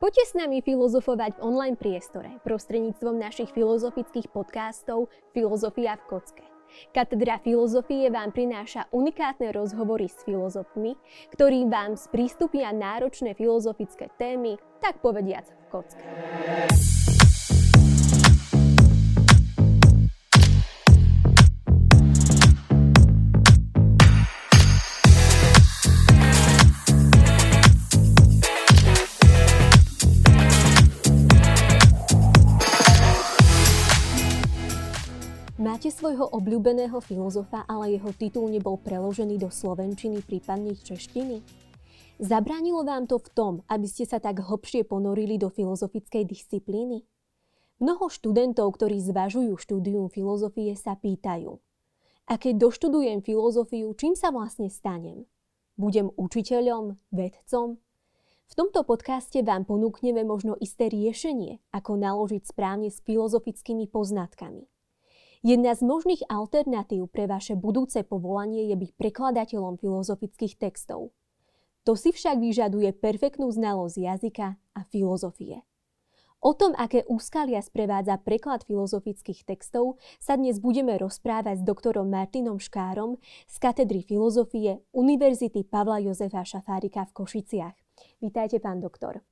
Poďte s nami filozofovať v online priestore prostredníctvom našich filozofických podcastov Filozofia v kocke. Katedra filozofie vám prináša unikátne rozhovory s filozofmi, ktorí vám sprístupia náročné filozofické témy, tak povediac v kocke. Máte svojho obľúbeného filozofa, ale jeho titul nebol preložený do slovenčiny, prípadne češtiny? Zabránilo vám to v tom, aby ste sa tak hlbšie ponorili do filozofickej disciplíny? Mnoho študentov, ktorí zvažujú štúdium filozofie, sa pýtajú. A keď doštudujem filozofiu, čím sa vlastne stanem? Budem učiteľom, vedcom? V tomto podcaste vám ponúkneme možno isté riešenie, ako naložiť správne s filozofickými poznatkami. Jedna z možných alternatív pre vaše budúce povolanie je byť prekladateľom filozofických textov. To si však vyžaduje perfektnú znalosť jazyka a filozofie. O tom, aké úskalia sprevádza preklad filozofických textov, sa dnes budeme rozprávať s doktorom Martinom Škárom z katedry filozofie Univerzity Pavla Jozefa Šafárika v Košiciach. Vítajte, pán doktor.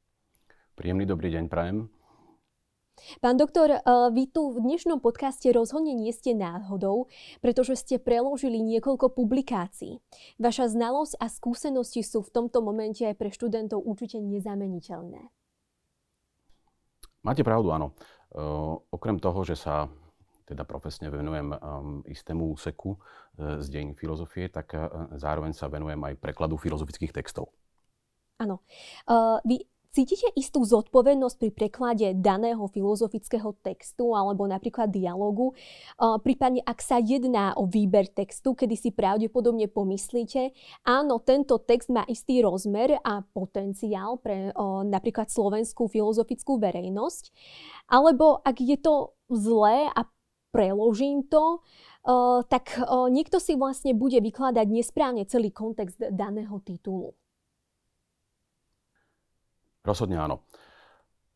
Príjemný dobrý deň, prajem. Pán doktor, eh, vy tu v dnešnom podcaste rozhodne nie ste náhodou, pretože ste preložili niekoľko publikácií. Vaša znalosť a skúsenosti sú v tomto momente aj pre študentov určite nezameniteľné. Máte pravdu, áno. Uh, okrem toho, že sa teda profesne venujem um, istému úseku z deň filozofie, tak zároveň sa venujem aj prekladu filozofických textov. Áno. Uh, vy Cítite istú zodpovednosť pri preklade daného filozofického textu alebo napríklad dialogu? Prípadne, ak sa jedná o výber textu, kedy si pravdepodobne pomyslíte, áno, tento text má istý rozmer a potenciál pre napríklad slovenskú filozofickú verejnosť, alebo ak je to zlé a preložím to, tak niekto si vlastne bude vykladať nesprávne celý kontext daného titulu. Rozhodne áno.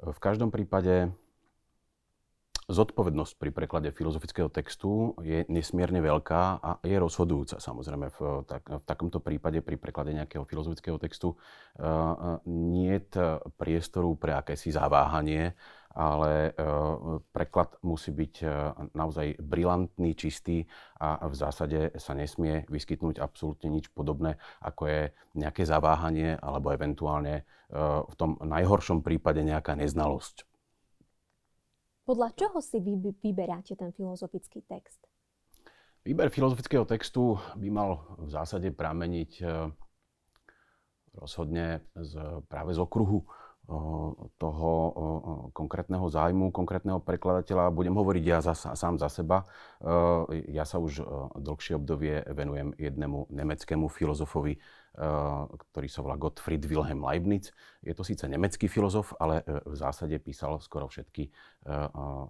V každom prípade zodpovednosť pri preklade filozofického textu je nesmierne veľká a je rozhodujúca. Samozrejme, v, tak, v takomto prípade pri preklade nejakého filozofického textu uh, nie je priestoru pre akési zaváhanie ale e, preklad musí byť e, naozaj brilantný, čistý a v zásade sa nesmie vyskytnúť absolútne nič podobné, ako je nejaké zaváhanie alebo eventuálne e, v tom najhoršom prípade nejaká neznalosť. Podľa čoho si vy vyberáte ten filozofický text? Výber filozofického textu by mal v zásade prameniť rozhodne z, práve z okruhu toho konkrétneho zájmu, konkrétneho prekladateľa. Budem hovoriť ja za, sám za seba. Ja sa už dlhšie obdobie venujem jednému nemeckému filozofovi, ktorý sa volá Gottfried Wilhelm Leibniz. Je to síce nemecký filozof, ale e, v zásade písal skoro všetky e,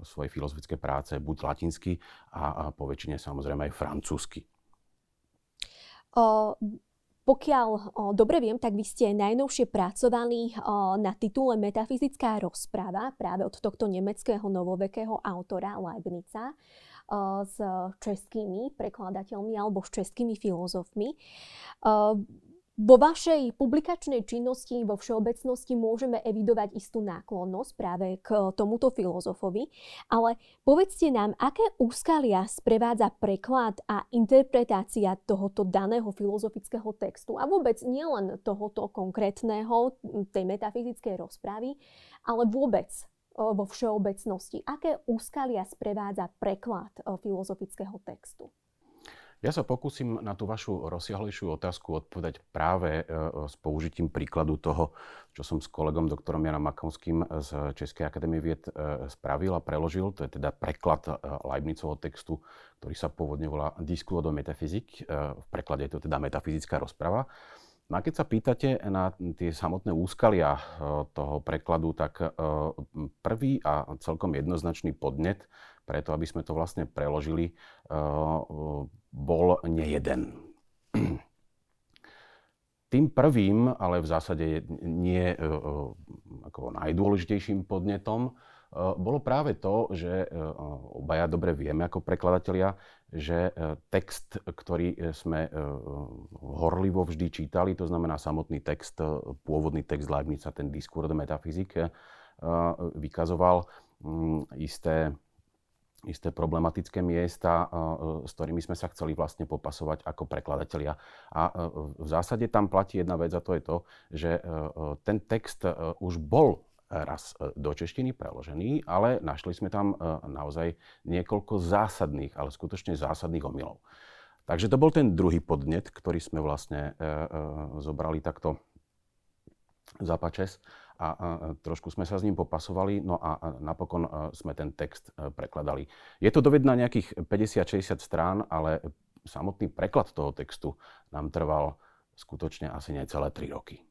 svoje filozofické práce buď latinsky a po väčšine samozrejme aj francúzsky. Pokiaľ o, dobre viem, tak vy ste najnovšie pracovali o, na titule Metafyzická rozprava práve od tohto nemeckého novovekého autora Leibnica o, s českými prekladateľmi alebo s českými filozofmi. O, vo vašej publikačnej činnosti vo všeobecnosti môžeme evidovať istú náklonnosť práve k tomuto filozofovi, ale povedzte nám, aké úskalia sprevádza preklad a interpretácia tohoto daného filozofického textu a vôbec nielen tohoto konkrétneho, tej metafyzickej rozpravy, ale vôbec vo všeobecnosti. Aké úskalia sprevádza preklad filozofického textu? Ja sa pokúsim na tú vašu rozsiahlejšiu otázku odpovedať práve e, s použitím príkladu toho, čo som s kolegom doktorom Janom Makovským z Českej akadémie vied e, spravil a preložil. To je teda preklad e, Leibnicovho textu, ktorý sa pôvodne volá Discours de metaphysique. V preklade je to teda metafyzická rozprava. No a keď sa pýtate na tie samotné úskalia toho prekladu, tak prvý a celkom jednoznačný podnet preto, aby sme to vlastne preložili, bol nejeden. tým prvým, ale v zásade nie ako najdôležitejším podnetom, bolo práve to, že obaja dobre vieme ako prekladatelia, že text, ktorý sme horlivo vždy čítali, to znamená samotný text, pôvodný text Leibniza, ten Discours de metaphysique, vykazoval mm, isté isté problematické miesta, s ktorými sme sa chceli vlastne popasovať ako prekladatelia. A v zásade tam platí jedna vec a to je to, že ten text už bol raz do češtiny preložený, ale našli sme tam naozaj niekoľko zásadných, ale skutočne zásadných omylov. Takže to bol ten druhý podnet, ktorý sme vlastne zobrali takto za pačes a, trošku sme sa s ním popasovali, no a, a napokon sme ten text e, prekladali. Je to doved na nejakých 50-60 strán, ale samotný preklad toho textu nám trval skutočne asi necelé 3 roky.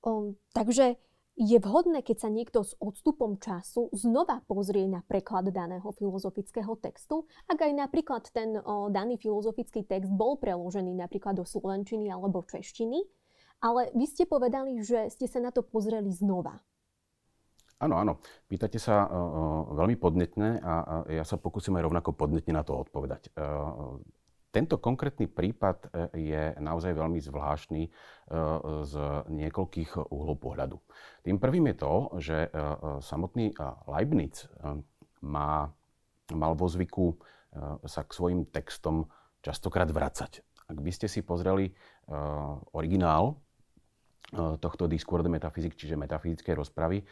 O, takže je vhodné, keď sa niekto s odstupom času znova pozrie na preklad daného filozofického textu, ak aj napríklad ten o, daný filozofický text bol preložený napríklad do slovenčiny alebo češtiny, ale vy ste povedali, že ste sa na to pozreli znova. Áno, áno. Pýtate sa uh, veľmi podnetne a, a ja sa pokúsim aj rovnako podnetne na to odpovedať. Uh, tento konkrétny prípad je naozaj veľmi zvláštny z niekoľkých uhlov pohľadu. Tým prvým je to, že samotný Leibniz má, mal vo zvyku sa k svojim textom častokrát vracať. Ak by ste si pozreli originál tohto Discours de metafyzik, čiže metafyzickej rozpravy, eh,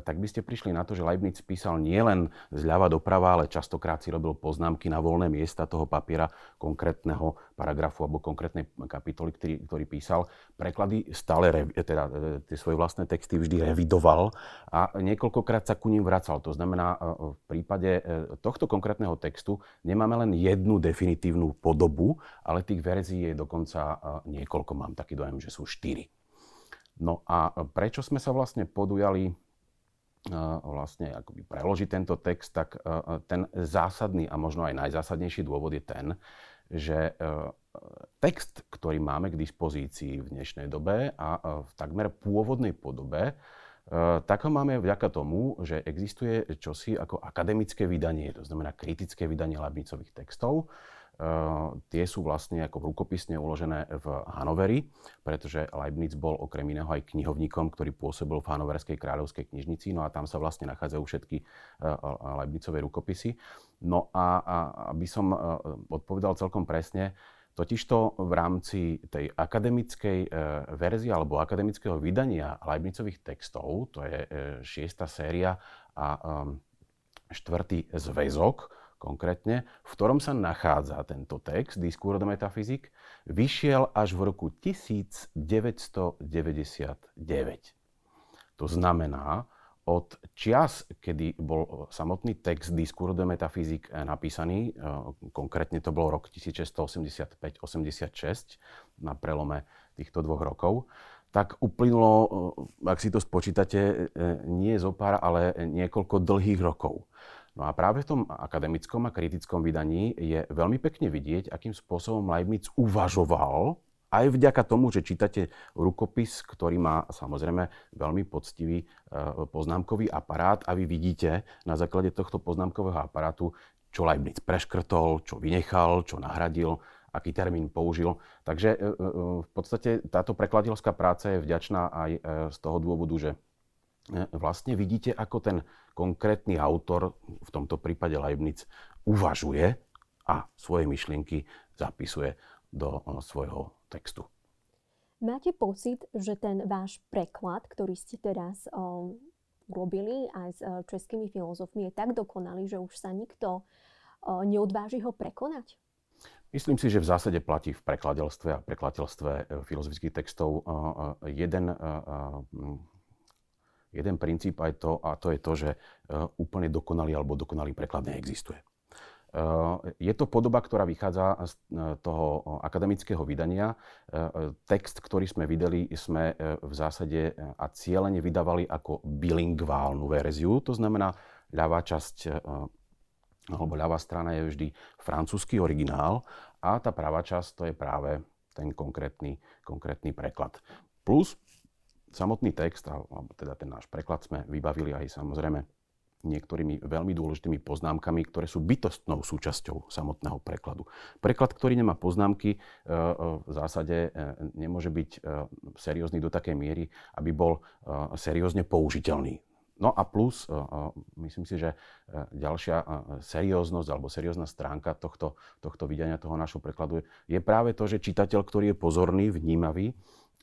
tak by ste prišli na to, že Leibniz písal nielen zľava doprava, ale častokrát si robil poznámky na voľné miesta toho papiera konkrétneho paragrafu alebo konkrétnej kapitoly, ktorý, ktorý písal. Preklady stále, teda eh, tie svoje vlastné texty vždy revidoval a niekoľkokrát sa ku ním vracal. To znamená, v prípade tohto konkrétneho textu nemáme len jednu definitívnu podobu, ale tých verzií je dokonca niekoľko. Mám taký dojem, že sú štyri. No a prečo sme sa vlastne podujali vlastne akoby preložiť tento text, tak ten zásadný a možno aj najzásadnejší dôvod je ten, že text, ktorý máme k dispozícii v dnešnej dobe a v takmer pôvodnej podobe, tak ho máme vďaka tomu, že existuje čosi ako akademické vydanie, to znamená kritické vydanie Leibnicových textov, tie sú vlastne ako rukopisne uložené v Hanoveri, pretože Leibniz bol okrem iného aj knihovníkom, ktorý pôsobil v Hanoverskej kráľovskej knižnici, no a tam sa vlastne nachádzajú všetky eh, Leibnicové rukopisy. No a, a aby som eh, odpovedal celkom presne, Totižto v rámci tej akademickej verzie alebo akademického vydania Leibnicových textov, to je šiesta séria a štvrtý zväzok, konkrétne, v ktorom sa nachádza tento text, Discours de Metaphysique, vyšiel až v roku 1999. To znamená, od čias, kedy bol samotný text Discours de Metaphysique napísaný, eh, konkrétne to bol rok 1685-86, na prelome týchto dvoch rokov, tak uplynulo, eh, ak si to spočítate, eh, nie zo pár, ale niekoľko dlhých rokov. No a práve v tom akademickom a kritickom vydaní je veľmi pekne vidieť, akým spôsobom Leibniz uvažoval, aj vďaka tomu, že čítate rukopis, ktorý má samozrejme veľmi poctivý e, poznámkový aparát a vy vidíte na základe tohto poznámkového aparátu, čo Leibniz preškrtol, čo vynechal, čo nahradil, aký termín použil. Takže e, e, v podstate táto prekladateľská práca je vďačná aj z toho dôvodu, že vlastne vidíte, ako ten konkrétny autor, v tomto prípade Leibniz, uvažuje a svoje myšlienky zapisuje do svojho textu. Máte pocit, že ten váš preklad, ktorý ste teraz o, urobili aj s o, českými filozofmi, je tak dokonalý, že už sa nikto o, neodváži ho prekonať? Myslím si, že v zásade platí v prekladateľstve a prekladateľstve e, filozofických textov jeden jeden princíp aj to, a to je to, že e, úplne dokonalý alebo dokonalý preklad neexistuje. E, je to podoba, ktorá vychádza z e, toho akademického vydania. Text, ktorý sme videli, sme v zásade a cieľene vydávali ako bilingválnu verziu. To znamená, ľavá časť alebo ľavá strana je vždy francúzsky originál a tá pravá časť to je práve ten konkrétny, konkrétny preklad. Plus samotný text, alebo teda ten náš preklad sme vybavili aj samozrejme niektorými veľmi dôležitými poznámkami, ktoré sú bytostnou súčasťou samotného prekladu. Preklad, ktorý nemá poznámky, e, e, v zásade e, nemôže byť seriózny do takej miery, aby bol seriózne použiteľný. No a plus, myslím si, že ďalšia serióznosť alebo seriózna stránka tohto, tohto videnia toho našho prekladu je práve to, že čitateľ, ktorý je pozorný, vnímavý,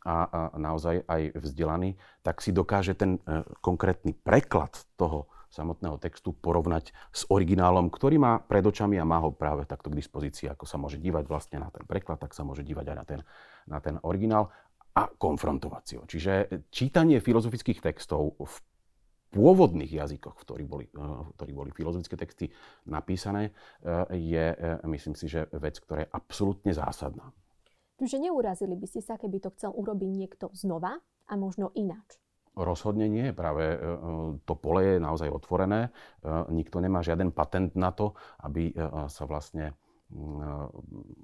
a, naozaj aj vzdelaný, tak si dokáže ten konkrétny preklad toho samotného textu porovnať s originálom, ktorý má pred očami a má ho práve takto k dispozícii, ako sa môže dívať vlastne na ten preklad, tak sa môže dívať aj na ten, na ten originál a konfrontovať si ho. Čiže čítanie filozofických textov v pôvodných jazykoch, v ktorých boli, v ktorých boli filozofické texty napísané, je, myslím si, že vec, ktorá je absolútne zásadná. Čiže neurazili by ste sa, keby to chcel urobiť niekto znova a možno ináč? Rozhodne nie. Práve e, e, to pole je naozaj otvorené. E, nikto nemá žiaden patent na to, aby sa vlastne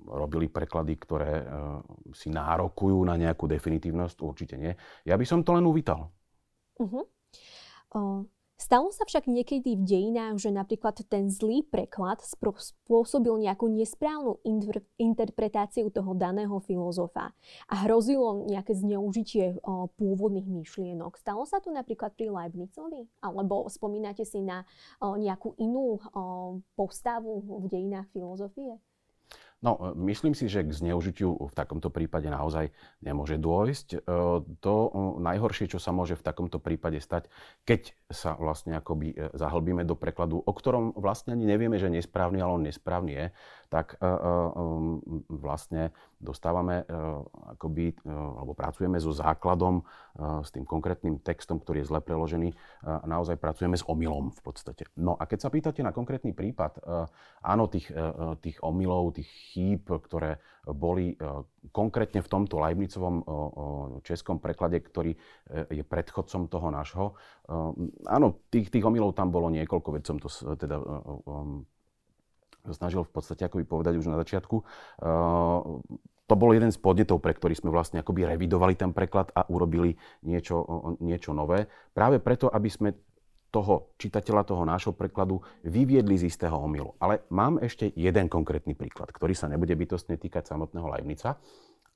robili preklady, ktoré si nárokujú na nejakú definitívnosť. Určite nie. Ja by som to len uvítal. Uh-huh. Stalo sa však niekedy v dejinách, že napríklad ten zlý preklad spôsobil nejakú nesprávnu interpretáciu toho daného filozofa a hrozilo nejaké zneužitie o, pôvodných myšlienok. Stalo sa to napríklad pri Leibnizovi? Alebo spomínate si na o, nejakú inú o, postavu v dejinách filozofie? No, e, myslím si, že k zneužitiu v takomto prípade naozaj nemôže dôjsť. E, to e, najhoršie, čo sa môže v takomto prípade stať, keď sa vlastne akoby zahlbíme do prekladu, o ktorom vlastne ani nevieme, že nesprávny, ale on nesprávny je, tak vlastne dostávame akoby, alebo pracujeme so základom, s tým konkrétnym textom, ktorý je zle preložený, naozaj pracujeme s omylom v podstate. No a keď sa pýtate na konkrétny prípad, áno, tých, tých omylov, tých chýb, ktoré boli konkrétne v tomto Leibnicovom českom preklade, ktorý je predchodcom toho nášho. Áno, tých, tých omylov tam bolo niekoľko, veď som to teda snažil v podstate akoby povedať už na začiatku. To bol jeden z podnetov, pre ktorý sme vlastne akoby revidovali ten preklad a urobili niečo, niečo nové. Práve preto, aby sme toho čitateľa, toho nášho prekladu vyviedli z istého omylu. Ale mám ešte jeden konkrétny príklad, ktorý sa nebude bytostne týkať samotného Leibnica,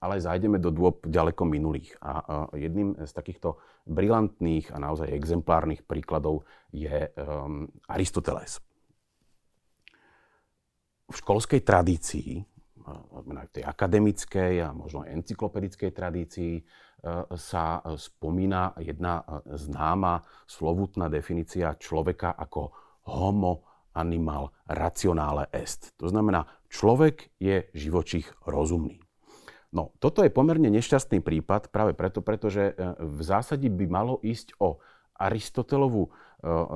ale zájdeme do dôb ďaleko minulých. A jedným z takýchto brilantných a naozaj exemplárnych príkladov je um, Aristoteles. V školskej tradícii, v tej akademickej a možno aj encyklopedickej tradícii, sa spomína jedna známa slovutná definícia človeka ako homo animal rationale est. To znamená, človek je živočích rozumný. No, toto je pomerne nešťastný prípad práve preto, pretože v zásade by malo ísť o Aristotelovú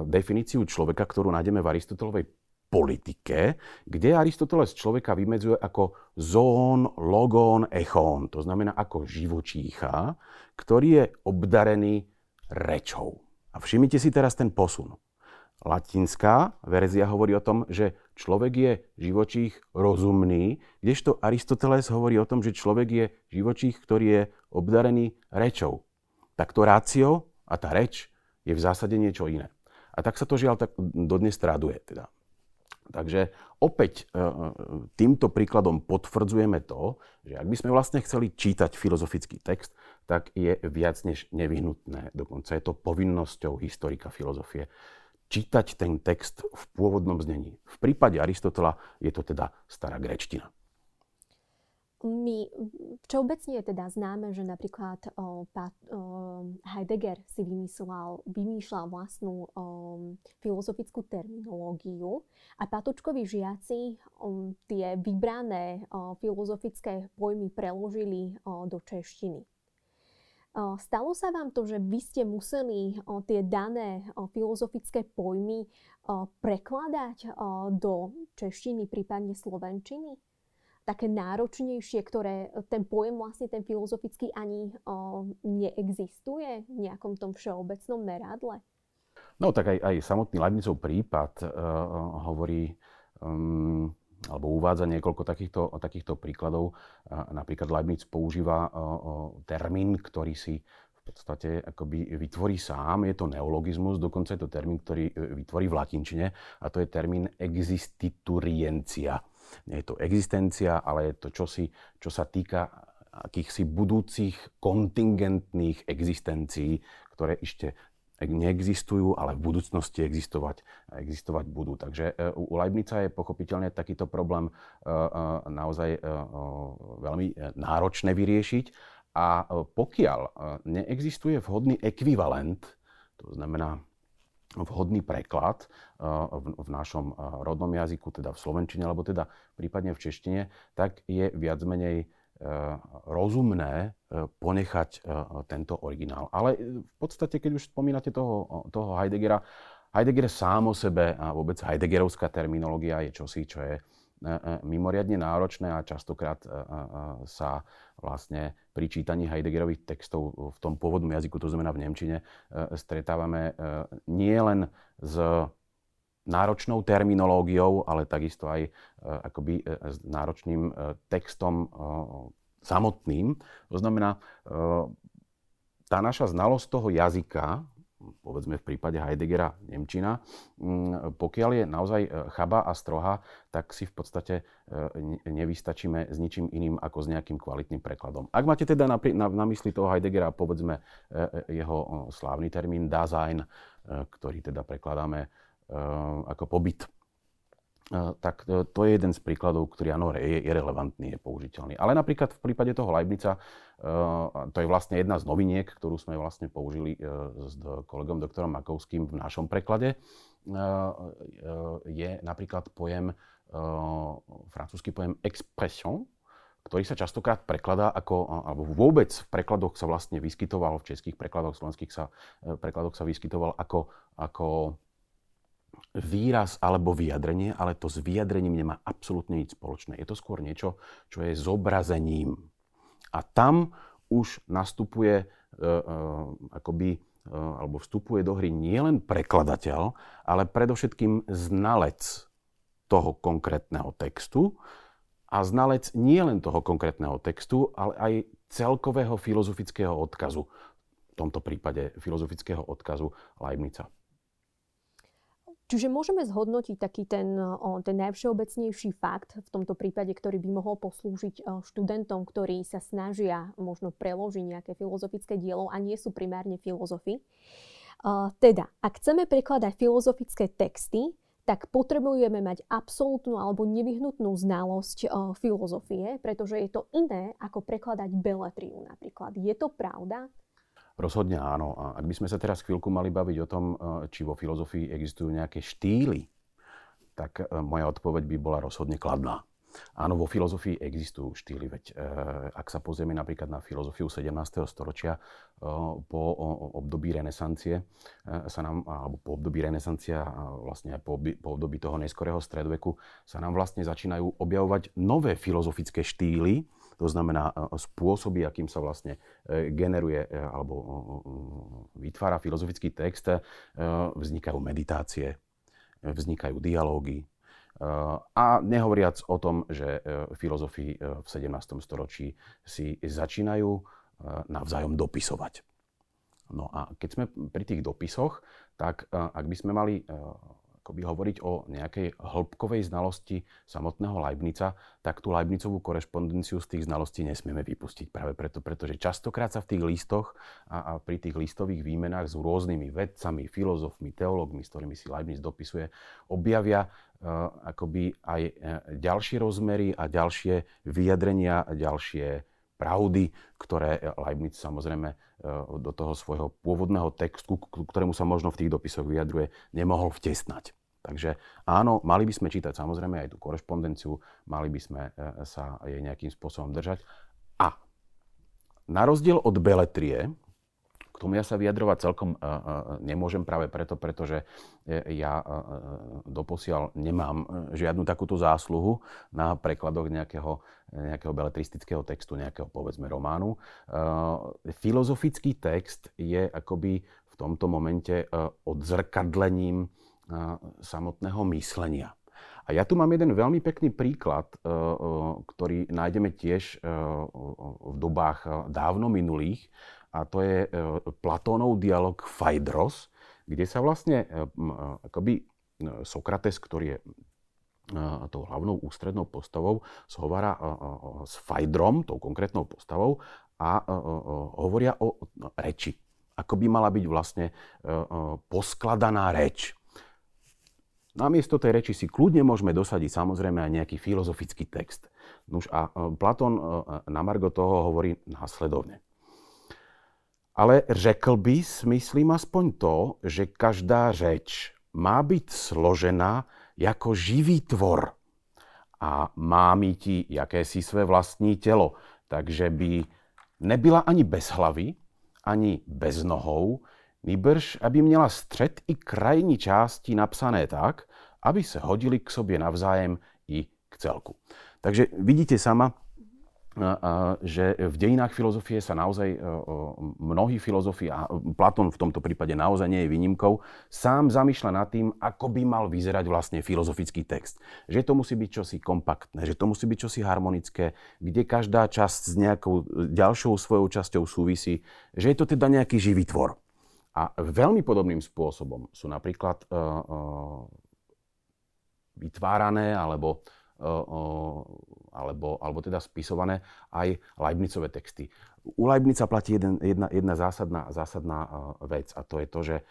definíciu človeka, ktorú nájdeme v Aristotelovej politike, kde Aristoteles človeka vymedzuje ako zón, logón, echón, to znamená ako živočícha, ktorý je obdarený rečou. A všimnite si teraz ten posun. Latinská verzia hovorí o tom, že človek je živočích rozumný, kdežto Aristoteles hovorí o tom, že človek je živočích, ktorý je obdarený rečou. Tak to rácio a tá reč je v zásade niečo iné. A tak sa to žiaľ tak dodnes traduje. Teda. Takže opäť e, e, týmto príkladom potvrdzujeme to, že ak by sme vlastne chceli čítať filozofický text, tak je viac než nevyhnutné, dokonca je to povinnosťou historika filozofie, čítať ten text v pôvodnom znení. V prípade Aristotela je to teda stará grečtina. My všeobecne je teda známe, že napríklad o, pa, o, Heidegger si vymyslel, vymýšľal vlastnú o, filozofickú terminológiu a patočkoví žiaci o, tie vybrané o, filozofické pojmy preložili o, do češtiny. O, stalo sa vám to, že vy ste museli o, tie dané o, filozofické pojmy o, prekladať o, do češtiny, prípadne slovenčiny? Také náročnejšie, ktoré ten pojem vlastne ten filozofický ani o, neexistuje v nejakom tom všeobecnom meradle? No tak aj, aj samotný Leibnizov prípad uh, hovorí um, alebo uvádza niekoľko takýchto, takýchto príkladov. Napríklad Leibniz používa termín, ktorý si v podstate akoby vytvorí sám. Je to neologizmus, dokonca je to termín, ktorý e, vytvorí v latinčine a to je termín existituriencia. Nie je to existencia, ale je to čosi, čo sa týka akýchsi budúcich kontingentných existencií, ktoré ešte neexistujú, ale v budúcnosti existovať, existovať budú. Takže e, u Leibnica je pochopiteľne takýto problém e, e, naozaj veľmi náročné vyriešiť. A pokiaľ neexistuje vhodný ekvivalent, to znamená vhodný preklad v našom rodnom jazyku, teda v slovenčine, alebo teda prípadne v češtine, tak je viac menej Eh, rozumné eh, ponechať eh, tento originál. Ale v podstate, keď už spomínate toho, toho Heideggera, Heidegger sám o sebe a vôbec Heideggerovská terminológia je čosi, čo je mimoriadne náročné a častokrát sa vlastne pri čítaní Heideggerových textov v tom pôvodnom jazyku, to znamená v Nemčine, stretávame nie len s náročnou terminológiou, ale takisto aj e, akoby e, s náročným e, textom samotným. To znamená, tá naša znalosť toho jazyka, povedzme v prípade Heideggera Nemčina, pokiaľ je naozaj chaba a stroha, tak si v podstate nevystačíme s ničím iným ako s nejakým kvalitným prekladom. Ak máte teda na, na, na mysli toho Heideggera, povedzme jeho slávny termín Dasein, ktorý teda prekladáme ako pobyt. Eh, tak to je jeden z príkladov, ktorý áno, je, je relevantný, je použiteľný. Ale napríklad v prípade toho Leibnica, eh, to je vlastne jedna z noviniek, ktorú sme vlastne použili s kolegom doktorom Makovským v našom preklade, je napríklad pojem, francúzsky pojem expression, ktorý sa častokrát prekladá ako, alebo vôbec v prekladoch sa vlastne vyskytoval, v českých prekladoch, slovenských sa, prekladoch sa vyskytoval ako, ako výraz alebo vyjadrenie, ale to s vyjadrením nemá absolútne nič spoločné. Je to skôr niečo, čo je zobrazením. A tam už nastupuje uh, uh, akoby uh, alebo vstupuje do hry nielen prekladateľ, ale predovšetkým znalec toho konkrétneho textu a znalec nielen toho konkrétneho textu, ale aj celkového filozofického odkazu. V tomto prípade filozofického odkazu Leibnica. Čiže môžeme zhodnotiť taký ten, ten najvšeobecnejší fakt, v tomto prípade, ktorý by mohol poslúžiť študentom, ktorí sa snažia možno preložiť nejaké filozofické dielo a nie sú primárne filozofi. Teda, ak chceme prekladať filozofické texty, tak potrebujeme mať absolútnu alebo nevyhnutnú znalosť filozofie, pretože je to iné ako prekladať beletriu napríklad. Je to pravda? Rozhodne áno. A ak by sme sa teraz chvíľku mali baviť o tom, e, či vo filozofii existujú nejaké štýly, tak e, moja odpoveď by bola rozhodne kladná. Áno, vo filozofii existujú štýly, veď e, ak sa pozrieme napríklad na filozofiu 17. storočia, po období renesancie sa nám, alebo po období renesancia, vlastne aj po, po období toho neskorého stredveku, sa nám vlastne začínajú objavovať nové filozofické štýly, to znamená e, spôsoby, akým sa vlastne e, generuje e, alebo vytvára filozofický text, vznikajú meditácie, vznikajú dialógy. A nehovoriac o tom, že filozofii v 17. storočí si začínajú navzájom dopisovať. No a keď sme pri tých dopisoch, tak ak by sme mali akoby hovoriť o nejakej hĺbkovej znalosti samotného Leibnica, tak tú Leibnicovú korešpondenciu z tých znalostí nesmieme vypustiť. Práve preto, pretože častokrát sa v tých listoch a, a pri tých listových výmenách s rôznymi vedcami, filozofmi, teológmi, s ktorými si Leibniz dopisuje, objavia uh, akoby aj uh, ďalšie rozmery a ďalšie vyjadrenia, ďalšie pravdy, ktoré Leibniz samozrejme uh, do toho svojho pôvodného textu, k ktorému sa možno v tých dopisoch vyjadruje, nemohol vtesnať. Takže áno, mali by sme čítať samozrejme aj tú korešpondenciu, mali by sme e, sa jej nejakým spôsobom držať. A na rozdiel od beletrie, k tomu ja sa vyjadrovať celkom uh, nemôžem práve preto, pretože ja doposiaľ nemám žiadnu takúto zásluhu na prekladoch nejakého, nejakého beletristického textu, nejakého povedzme románu. Filozofický text je akoby v tomto momente odzrkadlením samotného myslenia. A ja tu mám jeden veľmi pekný príklad, ktorý nájdeme tiež v dobách dávno minulých, a to je Platónov dialog Phaedros, kde sa vlastne akoby Sokrates, ktorý je tou hlavnou ústrednou postavou, zhovára s Fajdrom, tou konkrétnou postavou, a hovoria o reči. Ako by mala byť vlastne poskladaná reč. Namiesto tej reči si kľudne môžeme dosadiť samozrejme aj nejaký filozofický text. Nuž a Platón na Margo toho hovorí následovne. Ale řekl by, myslím aspoň to, že každá řeč má byť složená jako živý tvor a má mít jakési své vlastní tělo. Takže by nebyla ani bez hlavy, ani bez nohou, nýbrž, aby měla střed i krajní části napsané tak, aby se hodili k sobě navzájem i k celku. Takže vidíte sama, že v dejinách filozofie sa naozaj mnohí filozofi, a Platón v tomto prípade naozaj nie je výnimkou, sám zamýšľa nad tým, ako by mal vyzerať vlastne filozofický text. Že to musí byť čosi kompaktné, že to musí byť čosi harmonické, kde každá časť s nejakou ďalšou svojou časťou súvisí, že je to teda nejaký živý tvor. A veľmi podobným spôsobom sú napríklad vytvárané alebo alebo, alebo teda spisované aj Leibnicové texty. U Leibnica platí jeden, jedna, jedna zásadná, zásadná vec a to je to, že e,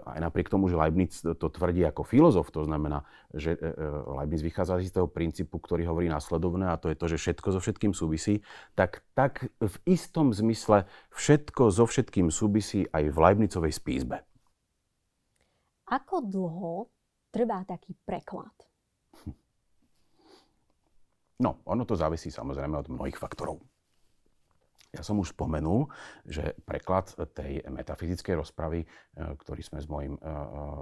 aj napriek tomu, že Leibniz to tvrdí ako filozof, to znamená, že e, e, Leibniz vychádza z toho princípu, ktorý hovorí následovné a to je to, že všetko so všetkým súvisí, tak, tak v istom zmysle všetko so všetkým súvisí aj v Leibnicovej spísbe. Ako dlho trvá taký preklad? No, ono to závisí samozrejme od mnohých faktorov. Ja som už spomenul, že preklad tej metafyzickej rozpravy, e, ktorý sme s mojim e, e,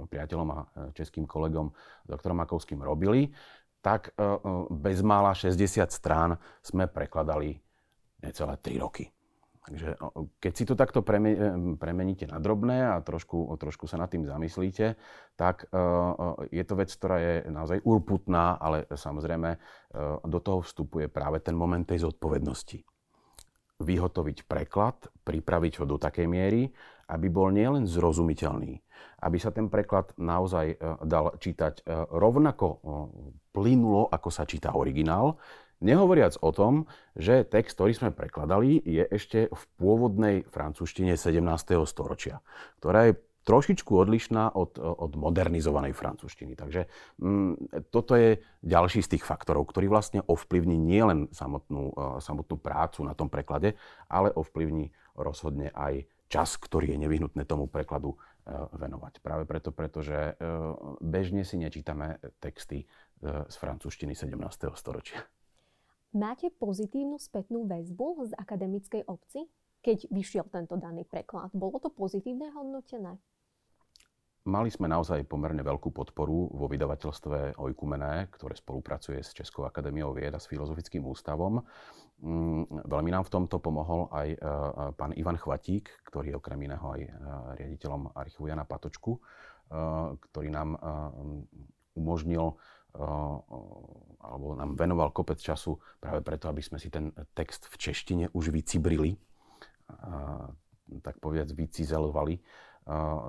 priateľom a českým kolegom doktorom Makovským robili, tak bezmála 60 strán sme prekladali necelé 3 roky. Takže keď si to takto premeníte na drobné a trošku, trošku sa nad tým zamyslíte, tak e, e, je to vec, ktorá je naozaj urputná, ale samozrejme e, do toho vstupuje práve ten moment tej zodpovednosti. Vyhotoviť preklad, pripraviť ho do takej miery, aby bol nielen zrozumiteľný, aby sa ten preklad naozaj dal čítať rovnako plynulo, ako sa číta originál, Nehovoriac o tom, že text, ktorý sme prekladali, je ešte v pôvodnej francúzštine 17. storočia, ktorá je trošičku odlišná od, od modernizovanej francúzštiny. Takže mm, toto je ďalší z tých faktorov, ktorý vlastne ovplyvní nielen samotnú, uh, samotnú prácu na tom preklade, ale ovplyvní rozhodne aj čas, ktorý je nevyhnutné tomu prekladu uh, venovať. Práve preto, pretože uh, bežne si nečítame texty z francúzštiny 17. storočia. Máte pozitívnu spätnú väzbu z akademickej obci, keď vyšiel tento daný preklad? Bolo to pozitívne hodnotené? Mali sme naozaj pomerne veľkú podporu vo vydavateľstve Oikumené, ktoré spolupracuje s Českou akadémiou vied a s Filozofickým ústavom. Mm, veľmi nám v tomto pomohol aj e, e, pán Ivan Chvatík, ktorý je okrem iného aj e, riaditeľom archívu Jana Patočku, ktorý nám umožnil alebo nám venoval kopec času práve preto, aby sme si ten text v češtine už vycibrili, tak povedať vycizelovali,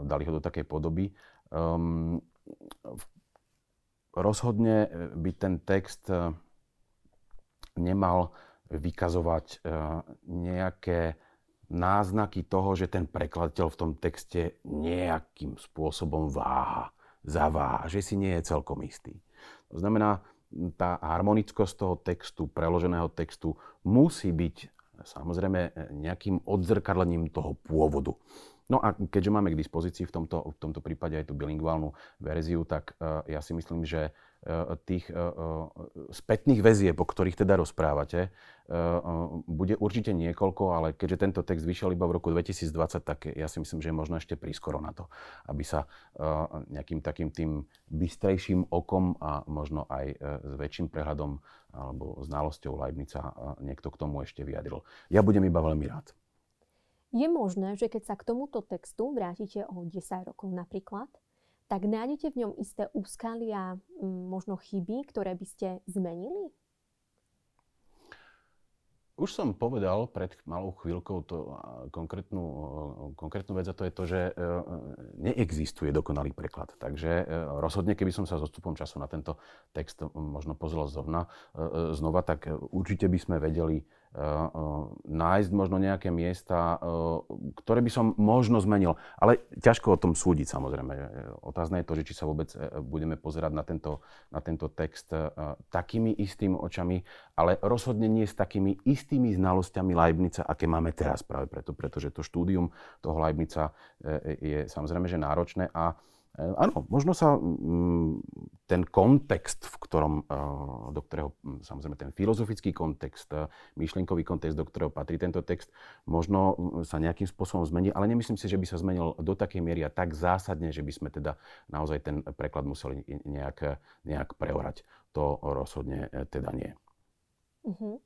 dali ho do takej podoby. Um, rozhodne by ten text e, nemal vykazovať e, nejaké náznaky toho, že ten prekladateľ v tom texte nejakým spôsobom váha, zaváha, že si nie je celkom istý. To znamená, tá harmonickosť toho textu, preloženého textu musí byť samozrejme nejakým odzrkadlením toho pôvodu. No a keďže máme k dispozícii v tomto, v tomto prípade aj tú bilingválnu verziu, tak uh, ja si myslím, že uh, tých uh, spätných väzieb, o ktorých teda rozprávate, bude určite niekoľko, ale keďže tento text vyšiel iba v roku 2020, tak ja si myslím, že je možno ešte prískoro na to, aby sa nejakým takým tým bystrejším okom a možno aj s väčším prehľadom alebo znalosťou Leibnica niekto k tomu ešte vyjadril. Ja budem iba veľmi rád. Je možné, že keď sa k tomuto textu vrátite o 10 rokov napríklad, tak nájdete v ňom isté úskalia, možno chyby, ktoré by ste zmenili? Už som povedal pred malou chvíľkou to konkrétnu, konkrétnu vec a to je to, že e, neexistuje dokonalý preklad. Takže e, rozhodne, keby som sa s odstupom času na tento text možno pozrel e, znova, tak určite by sme vedeli nájsť možno nejaké miesta, eh, ktoré by som možno zmenil. Ale ťažko o tom súdiť samozrejme. Otázne je to, že či sa vôbec budeme pozerať na tento, na tento text takými istými očami, ale rozhodne nie s takými istými znalosťami Leibnica, aké máme teraz práve preto, pretože to štúdium toho Leibnica je samozrejme, že náročné a áno, možno sa mm, ten kontext, v ktorom, e, do ktorého, samozrejme ten filozofický kontext, e, myšlienkový kontext, do ktorého patrí tento text, možno sa nejakým spôsobom zmení, ale nemyslím si, že by sa zmenil do takej miery a tak zásadne, že by sme teda naozaj ten preklad museli nejak, nejak preorať. To rozhodne teda nie. Uh-huh.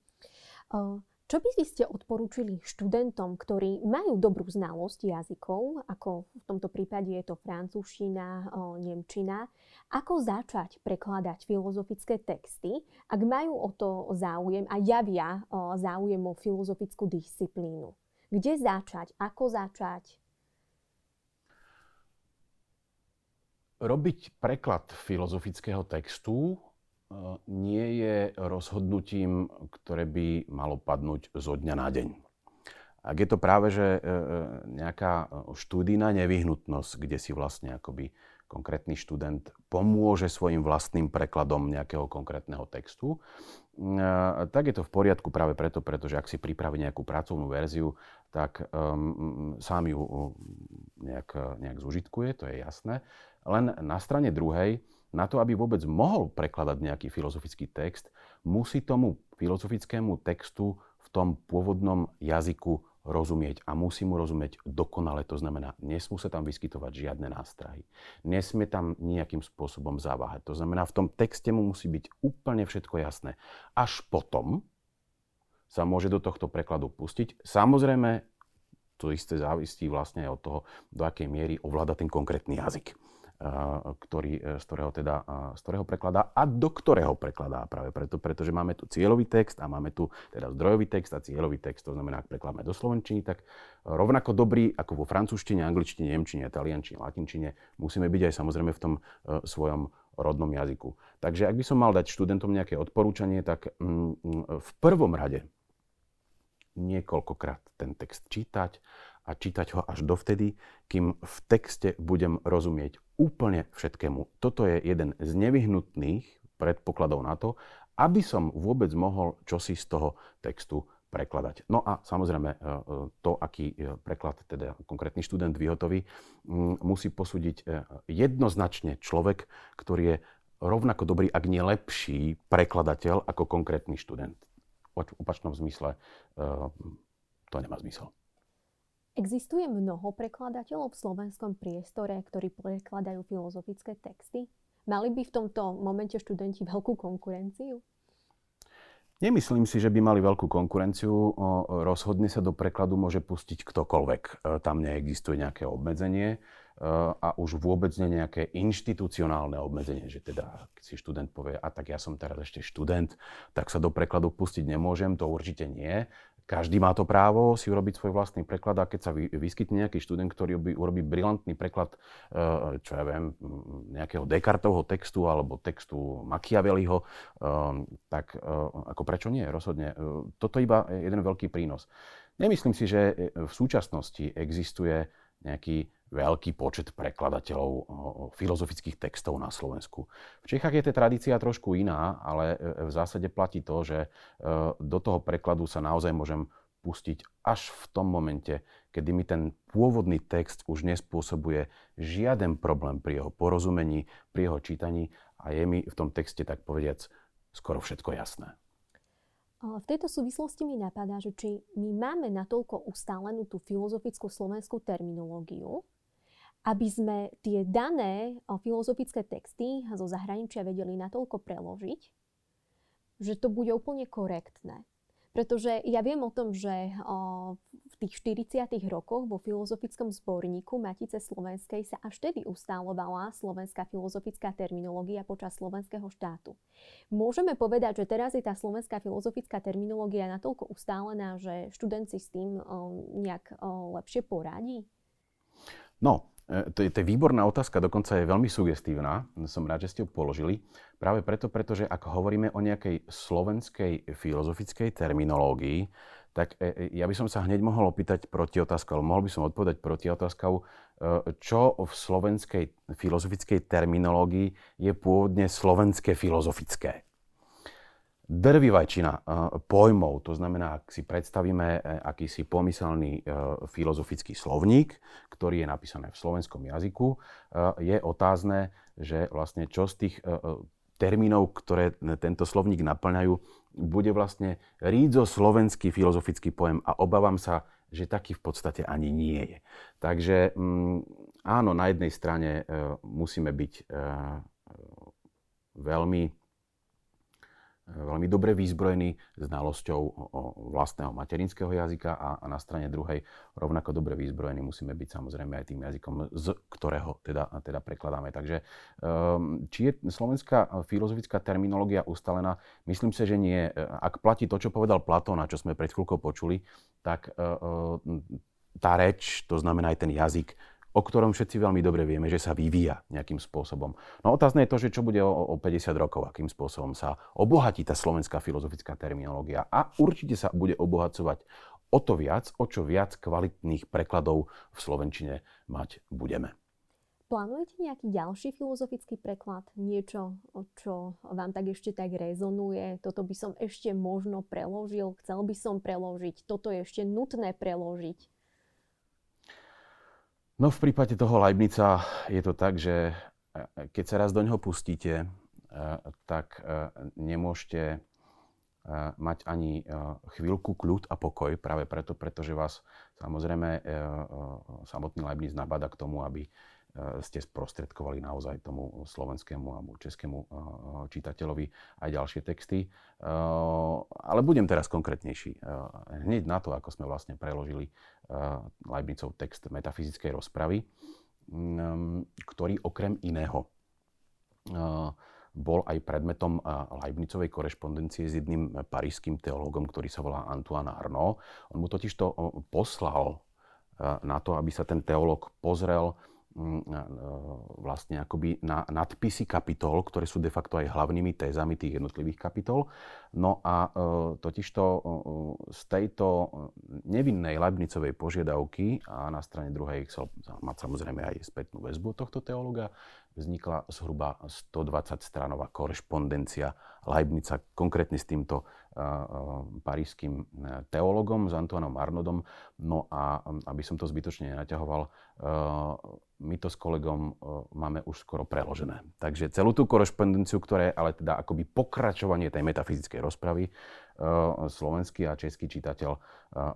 Uh... Čo by ste odporúčili študentom, ktorí majú dobrú znalosť jazykov, ako v tomto prípade je to francúzština, nemčina, ako začať prekladať filozofické texty, ak majú o to záujem a javia záujem o filozofickú disciplínu? Kde začať? Ako začať? Robiť preklad filozofického textu rozhodnutím, ktoré by malo padnúť zo dňa na deň. Ak je to práve že e, e, nejaká štúdijná nevyhnutnosť, kde si vlastne akoby konkrétny študent pomôže svojim vlastným prekladom nejakého konkrétneho textu, e, tak je to v poriadku práve preto, pretože ak si pripraví nejakú pracovnú verziu, tak um, sám ju nejak, nejak zužitkuje, to je jasné. Len na strane druhej, na to, aby vôbec mohol prekladať nejaký filozofický text, musí tomu filozofickému textu v tom pôvodnom jazyku rozumieť a musí mu rozumieť dokonale. To znamená, nesmú sa tam vyskytovať žiadne nástrahy. Nesmie tam nejakým spôsobom zaváhať. To znamená, v tom texte mu musí byť úplne všetko jasné. Až potom sa môže do tohto prekladu pustiť. Samozrejme, to isté závisí vlastne aj od toho, do akej miery ovláda ten konkrétny jazyk ktorý, e, z, ktorého teda, z ktorého prekladá a do ktorého prekladá práve preto, pretože máme tu cieľový text a máme tu teda zdrojový text a cieľový text. To znamená, ak prekladáme do slovenčiny, tak rovnako dobrý ako vo francúzštine, angličtine, nemčine, taliančine, latinčine musíme byť aj samozrejme v tom e, svojom rodnom jazyku. Takže ak by som mal dať študentom nejaké odporúčanie, tak mm, mm, v prvom rade niekoľkokrát ten text čítať a čítať ho až dovtedy, kým v texte budem rozumieť úplne všetkému. Toto je jeden z nevyhnutných predpokladov na to, aby som vôbec mohol čosi z toho textu prekladať. No a samozrejme e, e, to, aký e, preklad teda konkrétny študent vyhotoví, musí posúdiť jednoznačne človek, ktorý je rovnako dobrý, ak nie lepší prekladateľ ako konkrétny študent. V opačnom zmysle to nemá zmysel. Existuje mnoho prekladateľov v slovenskom priestore, ktorí prekladajú filozofické texty? Mali by v tomto momente študenti veľkú konkurenciu? Nemyslím si, že by mali veľkú konkurenciu. Rozhodne sa do prekladu môže pustiť ktokoľvek. E, tam neexistuje nejaké obmedzenie e, a už vôbec nie nejaké inštitucionálne obmedzenie, že teda keď si študent povie, a tak ja som teraz ešte študent, tak sa do prekladu pustiť nemôžem, to určite nie. Každý má to právo si urobiť svoj vlastný preklad a keď sa vyskytne nejaký študent, ktorý urobí brilantný preklad, e, čo ja viem, nejakého Descartovho textu alebo textu Machiavelliho, e, tak e, ako prečo nie? Rozhodne. Toto iba jeden veľký prínos. Nemyslím si, že v súčasnosti existuje nejaký veľký počet prekladateľov filozofických textov na Slovensku. V Čechách je tá tradícia trošku iná, ale e, v zásade platí to, že e, do toho prekladu sa naozaj môžem pustiť až v tom momente, kedy mi ten pôvodný text už nespôsobuje žiaden problém pri jeho porozumení, pri jeho čítaní a je mi v tom texte, tak povediac, skoro všetko jasné. V tejto súvislosti mi napadá, že či my máme natoľko ustálenú tú filozofickú slovenskú terminológiu, aby sme tie dané filozofické texty zo zahraničia vedeli natoľko preložiť, že to bude úplne korektné. Pretože ja viem o tom, že v tých 40. rokoch vo filozofickom zborníku Matice Slovenskej sa až tedy ustálovala slovenská filozofická terminológia počas slovenského štátu. Môžeme povedať, že teraz je tá slovenská filozofická terminológia natoľko ustálená, že študent s tým nejak lepšie poradí? No, to je, to je výborná otázka, dokonca je veľmi sugestívna. Som rád, že ste ju položili. Práve preto, pretože ak hovoríme o nejakej slovenskej filozofickej terminológii, tak e, e, ja by som sa hneď mohol opýtať proti otázku, ale mohol by som odpovedať proti otázkou, čo v slovenskej filozofickej terminológii je pôvodne slovenské filozofické drvivá väčšina eh, pojmov, to znamená, ak si predstavíme eh, akýsi pomyselný eh, filozofický slovník, ktorý je napísaný v slovenskom jazyku, je otázne, že vlastne čo z tých termínov, ktoré tento slovník naplňajú, bude vlastne rídzo slovenský filozofický pojem a obávam sa, že taký v podstate ani nie je. Takže mm, áno, na jednej strane musíme byť veľmi veľmi dobre vyzbrojený znalosťou vlastného materinského jazyka a, na strane druhej rovnako dobre vyzbrojení musíme byť samozrejme aj tým jazykom, z ktorého teda, teda prekladáme. Takže ehm, či je slovenská filozofická terminológia ustalená? Myslím si, že nie. Ak platí to, čo povedal Platón a čo sme pred chvíľkou počuli, tak e, e, tá reč, to znamená aj ten jazyk, o ktorom všetci veľmi dobre vieme, že sa vyvíja nejakým spôsobom. No otázne je to, že čo bude o, o 50 rokov, akým spôsobom sa obohatí tá slovenská filozofická terminológia a určite sa bude obohacovať o to viac, o čo viac kvalitných prekladov v slovenčine mať budeme. Plánujete nejaký ďalší filozofický preklad? Niečo, čo vám tak ešte tak rezonuje? Toto by som ešte možno preložil, chcel by som preložiť, toto je ešte nutné preložiť. No v prípade toho Leibnica je to tak, že e, keď sa raz do neho pustíte, e, tak e, nemôžete mať ani chvíľku kľud a pokoj, práve preto, pretože vás samozrejme samotný Leibniz nabada k tomu, aby ste sprostredkovali naozaj tomu slovenskému alebo českému čitateľovi aj ďalšie texty. Ale budem teraz konkrétnejší. Hneď na to, ako sme vlastne preložili Leibnicov text metafyzickej rozpravy, ktorý okrem iného bol aj predmetom Leibnicovej korešpondencie s jedným parížským teológom, ktorý sa volá Antoine Arnaud. On mu totiž to poslal na to, aby sa ten teológ pozrel vlastne akoby na nadpisy kapitol, ktoré sú de facto aj hlavnými tézami tých jednotlivých kapitol. No a e, totižto e, z tejto nevinnej Leibnicovej požiadavky a na strane druhej chcel mať samozrejme aj spätnú väzbu tohto teológa, vznikla zhruba 120 stranová korešpondencia Leibnica konkrétne s týmto uh, parížským teologom, s Antoinom Arnodom. No a aby som to zbytočne nenaťahoval, my to s kolegom máme už skoro preložené. Takže celú tú korešpondenciu, ktoré ale teda akoby pokračovanie tej metafyzickej rozpravy, slovenský a český čitateľ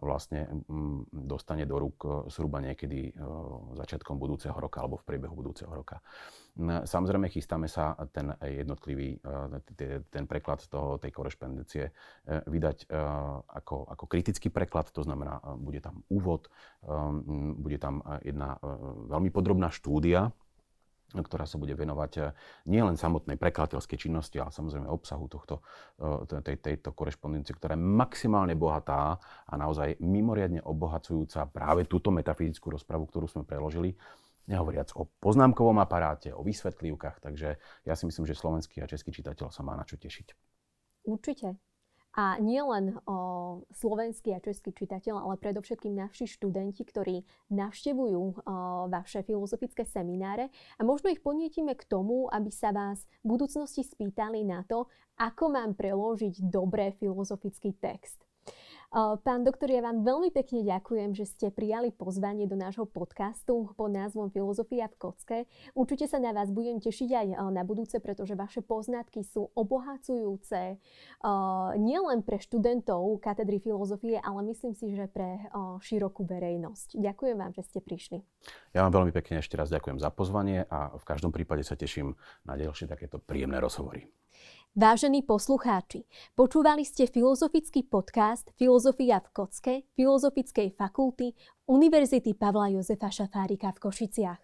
vlastne dostane do rúk zhruba niekedy začiatkom budúceho roka alebo v priebehu budúceho roka. Samozrejme, chystáme sa ten jednotlivý, ten preklad toho, tej korešpondencie e, vydať ako, ako kritický preklad, to znamená, bude tam úvod, bude tam jedna veľmi podrobná štúdia, ktorá sa bude venovať eh, nielen samotnej prekladateľskej činnosti, ale samozrejme obsahu tohto, eh, tej, tejto korešpondencie, ktorá je maximálne bohatá a naozaj mimoriadne obohacujúca práve túto metafyzickú rozpravu, ktorú sme preložili, nehovoriac o poznámkovom aparáte, o vysvetlívkach, takže ja si myslím, že slovenský a český čitateľ sa má na čo tešiť. Určite. A nielen o slovenský a český čitateľ, ale predovšetkým naši študenti, ktorí navštevujú o, vaše filozofické semináre a možno ich ponietime k tomu, aby sa vás v budúcnosti spýtali na to, ako mám preložiť dobré filozofický text. Pán doktor, ja vám veľmi pekne ďakujem, že ste prijali pozvanie do nášho podcastu pod názvom Filozofia v kocke. Určite sa na vás budem tešiť aj na budúce, pretože vaše poznatky sú obohacujúce nielen pre študentov katedry filozofie, ale myslím si, že pre širokú verejnosť. Ďakujem vám, že ste prišli. Ja vám veľmi pekne ešte raz ďakujem za pozvanie a v každom prípade sa teším na ďalšie takéto príjemné rozhovory. Vážení poslucháči, počúvali ste filozofický podcast Filozofia v Kocke Filozofickej fakulty Univerzity Pavla Jozefa Šafárika v Košiciach.